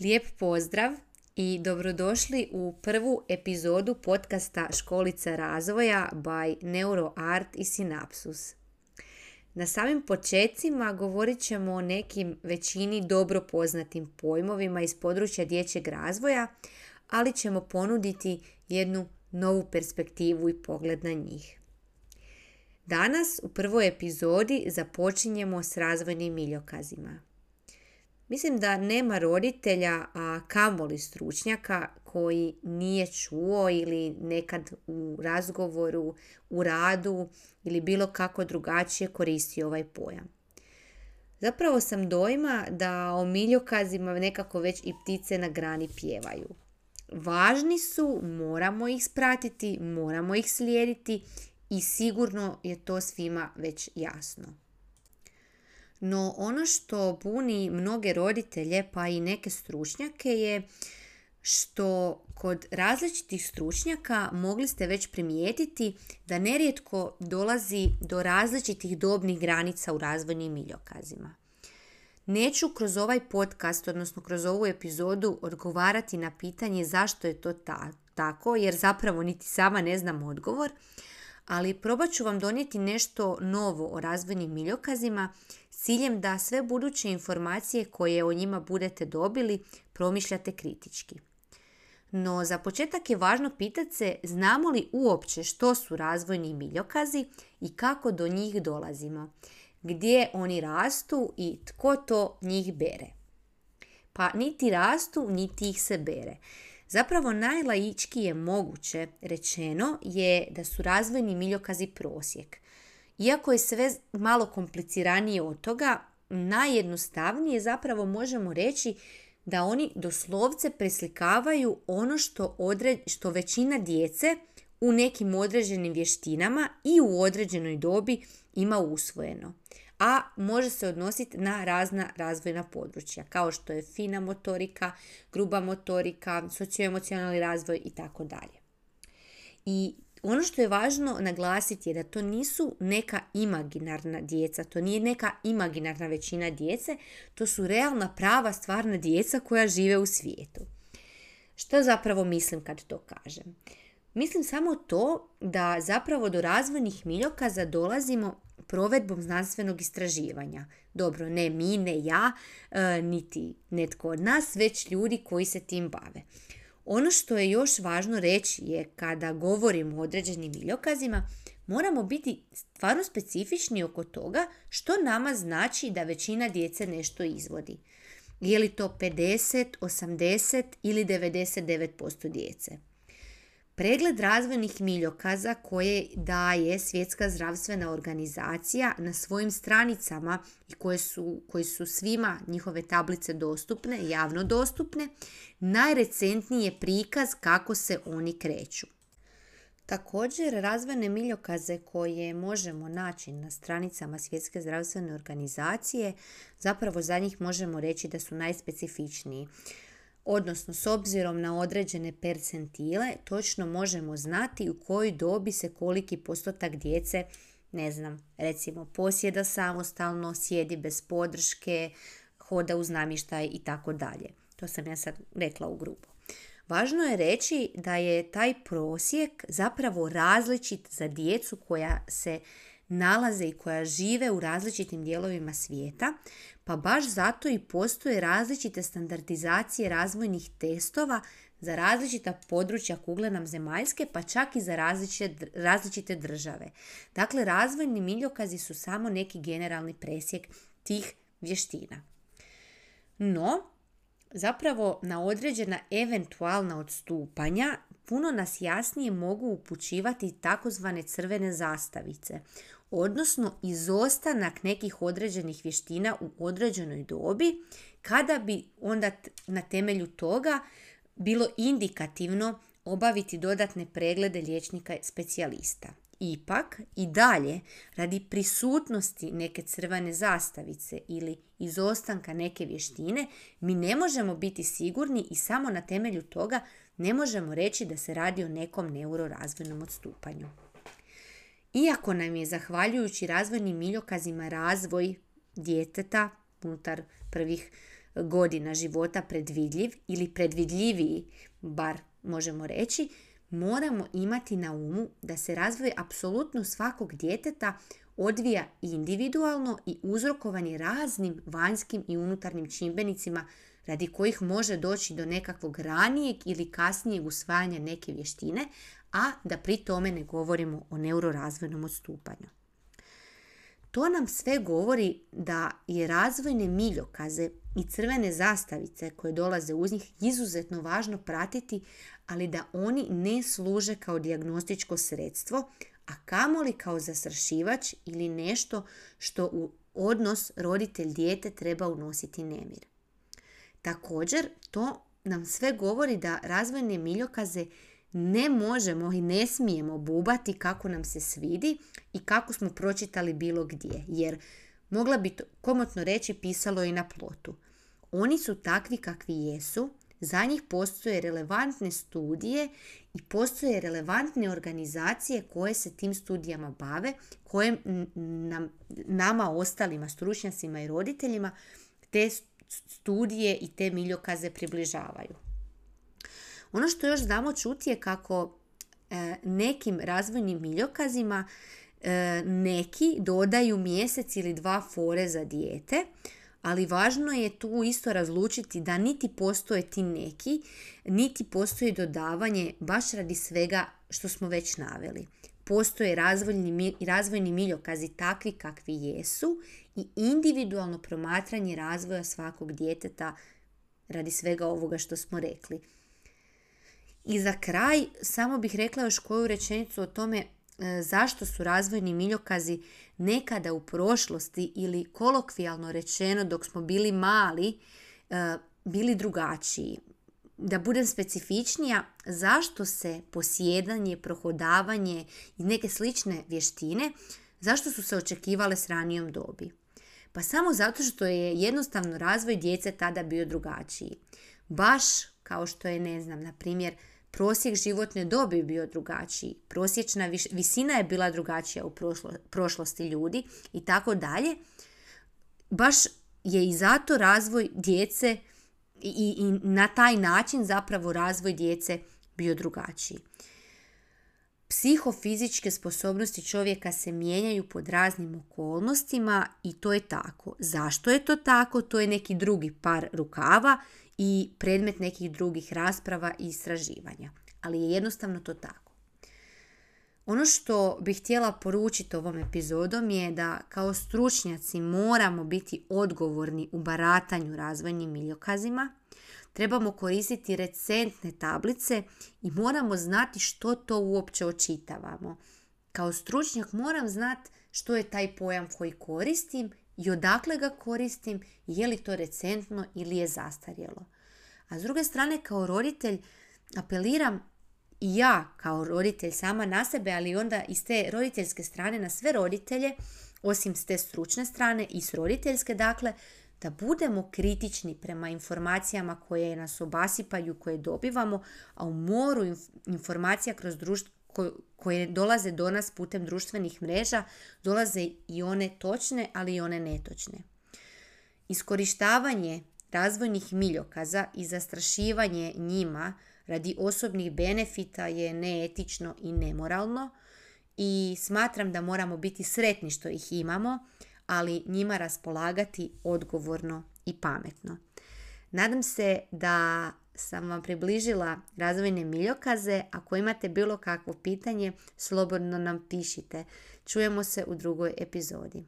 Lijep pozdrav i dobrodošli u prvu epizodu podcasta Školica razvoja by NeuroArt i Synapsus. Na samim počecima govorit ćemo o nekim većini dobro poznatim pojmovima iz područja dječjeg razvoja, ali ćemo ponuditi jednu novu perspektivu i pogled na njih. Danas u prvoj epizodi započinjemo s razvojnim miljokazima. Mislim da nema roditelja, a kamoli stručnjaka koji nije čuo ili nekad u razgovoru, u radu ili bilo kako drugačije koristi ovaj pojam. Zapravo sam dojma da o miljokazima nekako već i ptice na grani pjevaju. Važni su, moramo ih spratiti, moramo ih slijediti i sigurno je to svima već jasno. No ono što buni mnoge roditelje pa i neke stručnjake je što kod različitih stručnjaka mogli ste već primijetiti da nerijetko dolazi do različitih dobnih granica u razvojnim miljokazima. Neću kroz ovaj podcast, odnosno kroz ovu epizodu, odgovarati na pitanje zašto je to tako, jer zapravo niti sama ne znam odgovor, ali probat ću vam donijeti nešto novo o razvojnim miljokazima s ciljem da sve buduće informacije koje o njima budete dobili promišljate kritički. No za početak je važno pitati se znamo li uopće što su razvojni miljokazi i kako do njih dolazimo, gdje oni rastu i tko to njih bere. Pa niti rastu, niti ih se bere. Zapravo najlaički je moguće rečeno je da su razvojni miljokazi prosjek. Iako je sve malo kompliciranije od toga, najjednostavnije zapravo možemo reći da oni doslovce preslikavaju ono što, što većina djece u nekim određenim vještinama i u određenoj dobi ima usvojeno a može se odnositi na razna razvojna područja, kao što je fina motorika, gruba motorika, socioemocionalni razvoj i tako dalje. I ono što je važno naglasiti je da to nisu neka imaginarna djeca, to nije neka imaginarna većina djece, to su realna prava stvarna djeca koja žive u svijetu. Što zapravo mislim kad to kažem? Mislim samo to da zapravo do razvojnih miljokaza dolazimo provedbom znanstvenog istraživanja. Dobro, ne mi, ne ja, e, niti netko od nas, već ljudi koji se tim bave. Ono što je još važno reći je kada govorimo o određenim miljokazima, moramo biti stvarno specifični oko toga što nama znači da većina djece nešto izvodi. Je li to 50, 80 ili 99% djece? Pregled razvojnih miljokaza koje daje Svjetska zdravstvena organizacija na svojim stranicama i koje su, koji su svima njihove tablice dostupne, javno dostupne, najrecentniji je prikaz kako se oni kreću. Također, razvojne miljokaze koje možemo naći na stranicama Svjetske zdravstvene organizacije, zapravo za njih možemo reći da su najspecifičniji odnosno s obzirom na određene percentile, točno možemo znati u kojoj dobi se koliki postotak djece, ne znam, recimo posjeda samostalno, sjedi bez podrške, hoda uz namještaj i tako dalje. To sam ja sad rekla u grubo. Važno je reći da je taj prosjek zapravo različit za djecu koja se nalaze i koja žive u različitim dijelovima svijeta, pa baš zato i postoje različite standardizacije razvojnih testova za različita područja kugle nam zemaljske, pa čak i za različite, države. Dakle, razvojni miljokazi su samo neki generalni presjek tih vještina. No, zapravo na određena eventualna odstupanja puno nas jasnije mogu upućivati takozvane crvene zastavice, odnosno izostanak nekih određenih vještina u određenoj dobi, kada bi onda na temelju toga bilo indikativno obaviti dodatne preglede liječnika specijalista. Ipak i dalje, radi prisutnosti neke crvene zastavice ili izostanka neke vještine, mi ne možemo biti sigurni i samo na temelju toga ne možemo reći da se radi o nekom neurorazvojnom odstupanju. Iako nam je zahvaljujući razvojnim miljokazima razvoj djeteta unutar prvih godina života predvidljiv ili predvidljiviji, bar možemo reći, moramo imati na umu da se razvoj apsolutno svakog djeteta odvija individualno i uzrokovan raznim vanjskim i unutarnjim čimbenicima radi kojih može doći do nekakvog ranijeg ili kasnijeg usvajanja neke vještine, a da pri tome ne govorimo o neurorazvojnom odstupanju. To nam sve govori da je razvojne miljokaze i crvene zastavice koje dolaze uz njih izuzetno važno pratiti, ali da oni ne služe kao dijagnostičko sredstvo, a kamoli kao zasršivač ili nešto što u odnos roditelj-dijete treba unositi nemir. Također, to nam sve govori da razvojne miljokaze ne možemo i ne smijemo bubati kako nam se svidi i kako smo pročitali bilo gdje, jer mogla bi to komotno reći pisalo i na plotu. Oni su takvi kakvi jesu, za njih postoje relevantne studije i postoje relevantne organizacije koje se tim studijama bave, koje nam, nama ostalima stručnjacima i roditeljima te studije i te miljokaze približavaju. Ono što još znamo čuti je kako e, nekim razvojnim miljokazima e, neki dodaju mjesec ili dva fore za dijete, ali važno je tu isto razlučiti da niti postoje ti neki, niti postoji dodavanje baš radi svega što smo već naveli. Postoje razvojni, razvojni miljokazi takvi kakvi jesu i individualno promatranje razvoja svakog djeteta radi svega ovoga što smo rekli. I za kraj samo bih rekla još koju rečenicu o tome e, zašto su razvojni miljokazi nekada u prošlosti ili kolokvijalno rečeno dok smo bili mali e, bili drugačiji. Da budem specifičnija, zašto se posjedanje, prohodavanje i neke slične vještine, zašto su se očekivale s ranijom dobi? Pa samo zato što je jednostavno razvoj djece tada bio drugačiji. Baš kao što je, ne znam, na primjer, prosjek životne dobi bio drugačiji, prosječna visina je bila drugačija u prošlosti ljudi i tako dalje. Baš je i zato razvoj djece i, i na taj način zapravo razvoj djece bio drugačiji. Psihofizičke sposobnosti čovjeka se mijenjaju pod raznim okolnostima i to je tako. Zašto je to tako? To je neki drugi par rukava i predmet nekih drugih rasprava i istraživanja. Ali je jednostavno to tako. Ono što bih htjela poručiti ovom epizodom je da kao stručnjaci moramo biti odgovorni u baratanju razvojnim miljokazima, trebamo koristiti recentne tablice i moramo znati što to uopće očitavamo. Kao stručnjak moram znati što je taj pojam koji koristim i odakle ga koristim, je li to recentno ili je zastarjelo. A s druge strane, kao roditelj, apeliram i ja kao roditelj sama na sebe, ali onda i s te roditeljske strane na sve roditelje, osim s te stručne strane i s roditeljske, dakle, da budemo kritični prema informacijama koje nas obasipaju, koje dobivamo, a u moru informacija kroz društvo, koje dolaze do nas putem društvenih mreža, dolaze i one točne, ali i one netočne. Iskorištavanje razvojnih miljokaza i zastrašivanje njima radi osobnih benefita je neetično i nemoralno i smatram da moramo biti sretni što ih imamo, ali njima raspolagati odgovorno i pametno. Nadam se da sam vam približila razvojne miljokaze. Ako imate bilo kakvo pitanje, slobodno nam pišite. Čujemo se u drugoj epizodi.